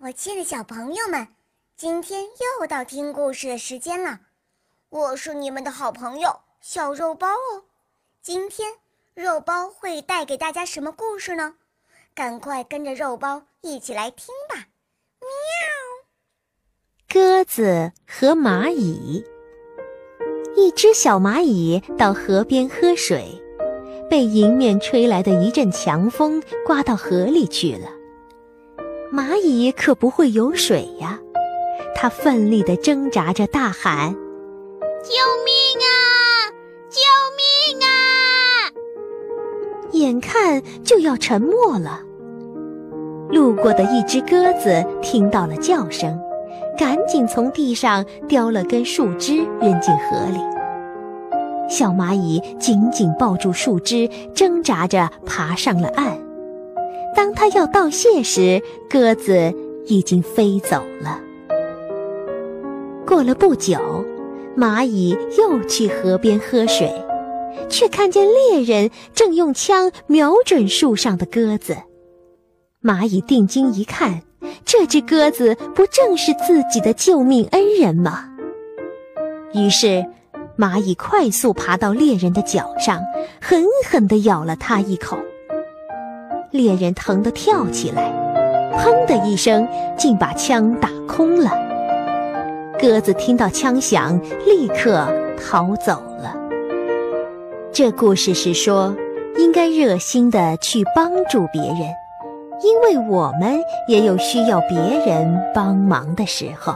我亲爱的小朋友们，今天又到听故事的时间了。我是你们的好朋友小肉包哦。今天肉包会带给大家什么故事呢？赶快跟着肉包一起来听吧！喵。鸽子和蚂蚁。一只小蚂蚁到河边喝水，被迎面吹来的一阵强风刮到河里去了。蚂蚁可不会游水呀，它奋力地挣扎着，大喊：“救命啊！救命啊！”眼看就要沉没了。路过的一只鸽子听到了叫声，赶紧从地上叼了根树枝扔进河里。小蚂蚁紧紧抱住树枝，挣扎着爬上了岸。当他要道谢时，鸽子已经飞走了。过了不久，蚂蚁又去河边喝水，却看见猎人正用枪瞄准树上的鸽子。蚂蚁定睛一看，这只鸽子不正是自己的救命恩人吗？于是，蚂蚁快速爬到猎人的脚上，狠狠地咬了他一口。猎人疼得跳起来，砰的一声，竟把枪打空了。鸽子听到枪响，立刻逃走了。这故事是说，应该热心的去帮助别人，因为我们也有需要别人帮忙的时候。